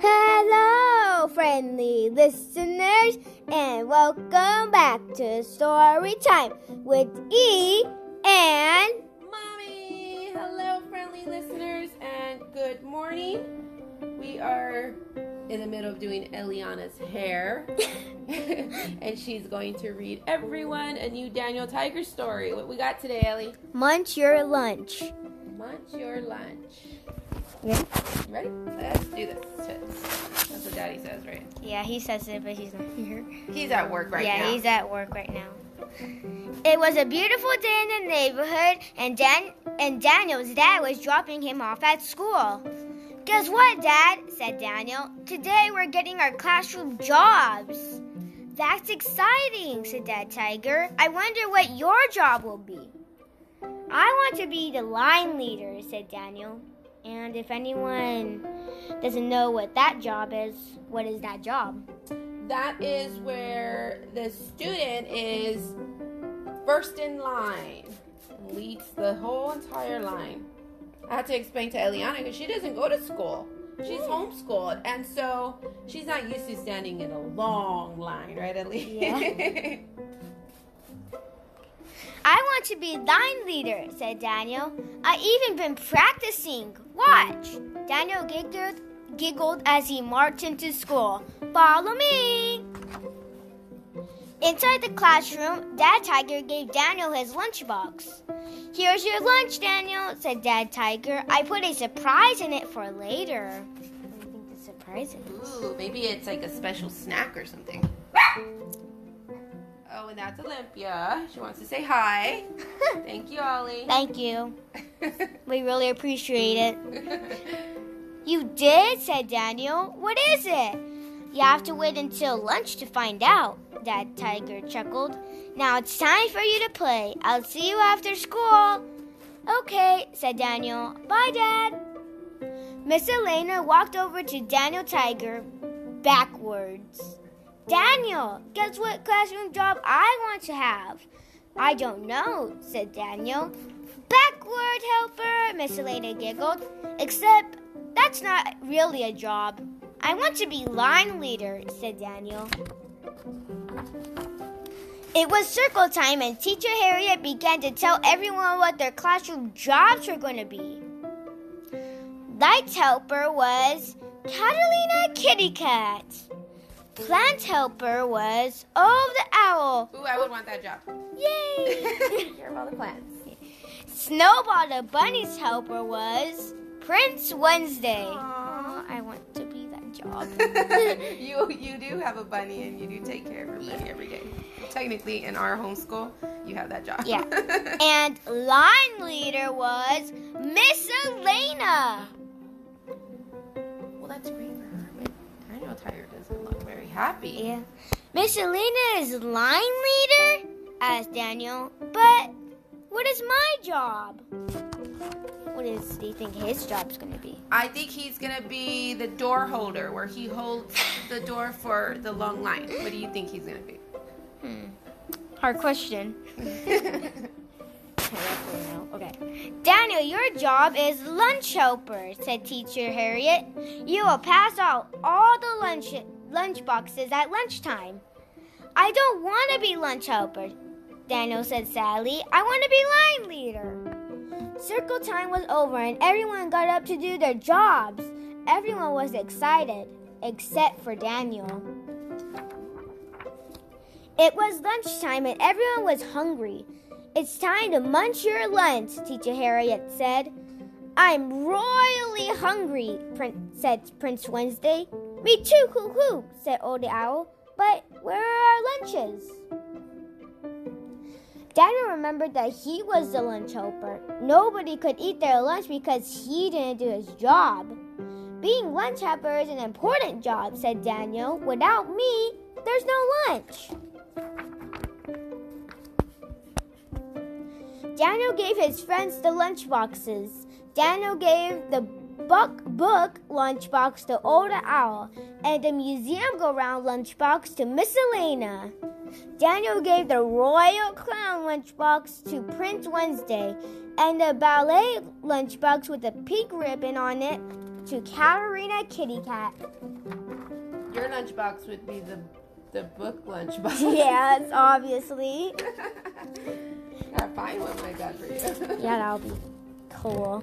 Hello, friendly listeners, and welcome back to Story Time with E and Mommy! Hello, friendly listeners, and good morning. We are in the middle of doing Elliana's hair, and she's going to read everyone a new Daniel Tiger story. What we got today, Ellie? Munch Your Lunch. Munch your lunch. Yeah. Ready? Let's do this. That's what Daddy says, right? Yeah, he says it, but he's not here. He's at work right yeah, now. Yeah, he's at work right now. It was a beautiful day in the neighborhood, and Dan and Daniel's dad was dropping him off at school. Guess what, Dad? said Daniel. Today we're getting our classroom jobs. That's exciting, said Dad Tiger. I wonder what your job will be. I want to be the line leader, said Daniel. And if anyone doesn't know what that job is, what is that job? That is where the student is first in line leads the whole entire line. I had to explain to Elliana because she doesn't go to school. She's hmm. homeschooled, and so she's not used to standing in a long line, right, Ellie? Yeah. I want to be line leader, said Daniel. I even been practicing. Watch. Daniel giggled, giggled as he marched into school. Follow me. Inside the classroom, Dad Tiger gave Daniel his lunchbox. Here's your lunch, Daniel, said Dad Tiger. I put a surprise in it for later. What do you think the surprise is? Ooh, maybe it's like a special snack or something. Oh, and that's Olympia. She wants to say hi. Thank you, Ollie. Thank you. We really appreciate it. You did, said Daniel. What is it? You have to wait until lunch to find out, Dad Tiger chuckled. Now it's time for you to play. I'll see you after school. Okay, said Daniel. Bye, Dad. Miss Elaina walked over to Daniel Tiger backwards. Daniel, guess what classroom job I want to have? I don't know, said Daniel. Backward helper, Miss Elaina giggled. Except that's not really a job. I want to be line leader, said Daniel. It was circle time, and Teacher Harriet began to tell everyone what their classroom jobs were going to be. Light helper was Katerina Kitty Cat. Plant helper was Oh the Owl. Ooh, I would want that job. Yay! Care of all the plants. Snowball the bunny's helper was Prince Wednesday. Aw. I want to be that job. you you do have a bunny and you do take care of your bunny every day. Technically, in our homeschool, you have that job. Yeah. and line leader was Miss Elaina. well, that's great for her. But Daniel Tiger doesn't look very happy. Yeah. Miss Elaina is line leader? asked Daniel. But what is my job? What is do you think his job's gonna be? I think he's gonna be the door holder, where he holds the door for the long line. What do you think he's gonna be? Hmm. Hard question. Okay. Daniel, your job is lunch helper, said teacher Harriet. You will pass out all the lunch lunch boxes at lunchtime. I don't want to be lunch helper, Daniel said sadly. I want to be line leader. Circle time was over and everyone got up to do their jobs. Everyone was excited, except for Daniel. It was lunchtime and everyone was hungry. It's time to munch your lunch, Teacher Harriet said. I'm royally hungry, said Prince Wednesday. Me too, hoo hoo, said Old Owl. But where are our lunches? Daniel remembered that he was the lunch helper. Nobody could eat their lunch because he didn't do his job. Being lunch helper is an important job, said Daniel. Without me, there's no lunch. Daniel gave his friends the lunch boxes. Daniel gave the buck book lunchbox to Old Owl and the museum go round lunchbox to Miss Elaina. Daniel gave the Royal Clown lunchbox to Prince Wednesday and the ballet lunchbox with a pink ribbon on it to Katerina Kitty Cat. Your lunchbox would be the the book lunchbox. yes, obviously. Gotta find one like that for you. Yeah, that'll be cool.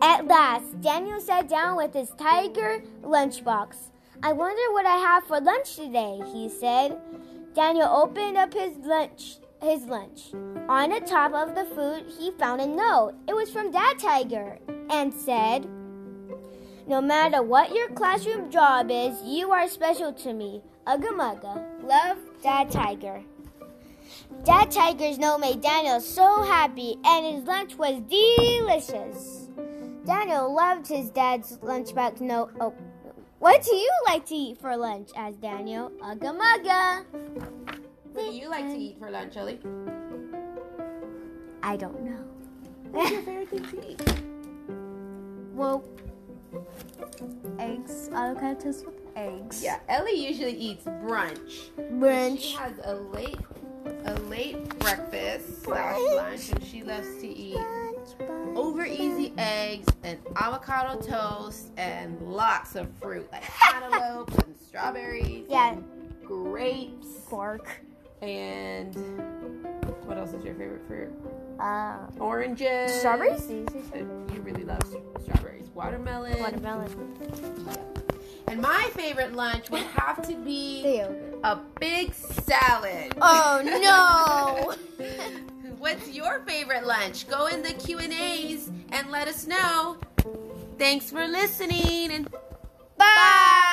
At last, Daniel sat down with his tiger lunchbox. I wonder what I have for lunch today, he said. Daniel opened up his lunch his lunch. On the top of the food, he found a note. It was from Dad Tiger and said, No matter what your classroom job is, you are special to me. Ugga mugga. Love, Dad Tiger. Dad Tiger's note made Daniel so happy, and his lunch was delicious. Daniel loved his dad's lunchbox note. Oh, what do you like to eat for lunch? asked Daniel. Ugga mugga. What do you like to eat for lunch, Ellie? I don't know. What's your favorite thing to eat? Well, eggs. Avocados with eggs. Yeah, Ellie usually eats brunch. Brunch. She has a late a late breakfast slash lunch, and she loves to eat over easy eggs and avocado toast and lots of fruit like cantaloupes and strawberries. Yeah, and grapes pork. and what else is your favorite fruit? Uh, Oranges. strawberries? You really love strawberries. Watermelon. Watermelon. And my favorite lunch would have to be a big salad. Oh no! What's your favorite lunch? Go in the Q&As and let us know. Thanks for listening and Bye.